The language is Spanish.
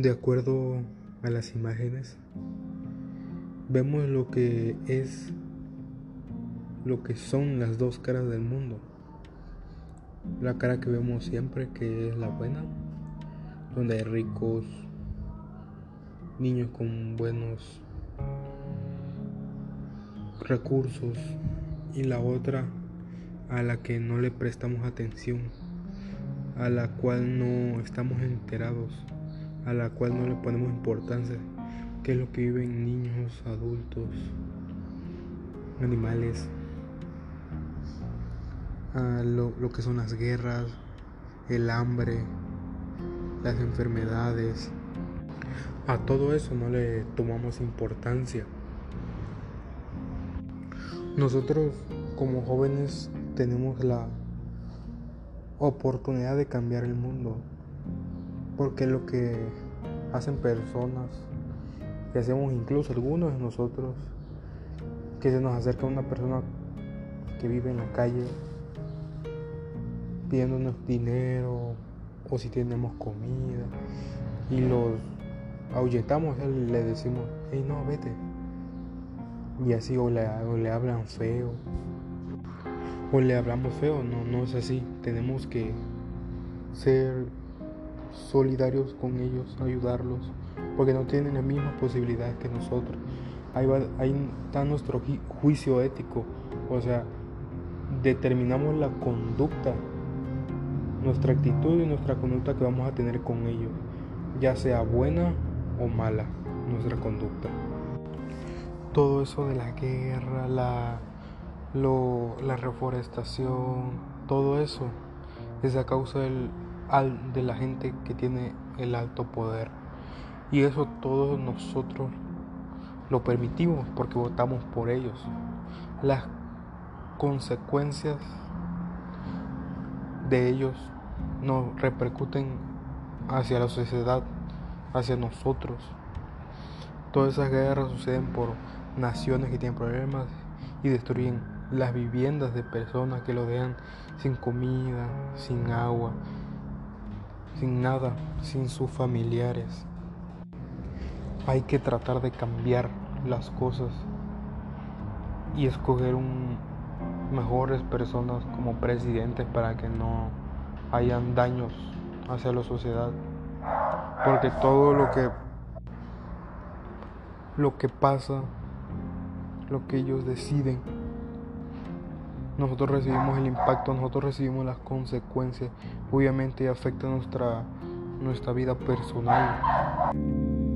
De acuerdo a las imágenes, vemos lo que es lo que son las dos caras del mundo. La cara que vemos siempre, que es la buena, donde hay ricos, niños con buenos recursos, y la otra a la que no le prestamos atención, a la cual no estamos enterados, a la cual no le ponemos importancia, que es lo que viven niños, adultos, animales a lo, lo que son las guerras, el hambre, las enfermedades. A todo eso no le tomamos importancia. Nosotros como jóvenes tenemos la oportunidad de cambiar el mundo. Porque lo que hacen personas, que hacemos incluso algunos de nosotros, que se nos acerca una persona que vive en la calle pidiéndonos dinero o si tenemos comida y los ahuyentamos, le decimos, hey no, vete. Y así o le, le hablan feo o le hablamos feo, no, no es así. Tenemos que ser solidarios con ellos, ayudarlos, porque no tienen las mismas posibilidades que nosotros. Ahí, va, ahí está nuestro juicio ético, o sea, determinamos la conducta nuestra actitud y nuestra conducta que vamos a tener con ellos, ya sea buena o mala nuestra conducta. Todo eso de la guerra, la, la reforestación, todo eso es a causa del, de la gente que tiene el alto poder. Y eso todos nosotros lo permitimos porque votamos por ellos. Las consecuencias de ellos nos repercuten hacia la sociedad, hacia nosotros. Todas esas guerras suceden por naciones que tienen problemas y destruyen las viviendas de personas que lo dejan sin comida, sin agua, sin nada, sin sus familiares. Hay que tratar de cambiar las cosas y escoger mejores personas como presidentes para que no hayan daños hacia la sociedad. Porque todo lo que lo que pasa, lo que ellos deciden, nosotros recibimos el impacto, nosotros recibimos las consecuencias. Obviamente afecta nuestra nuestra vida personal.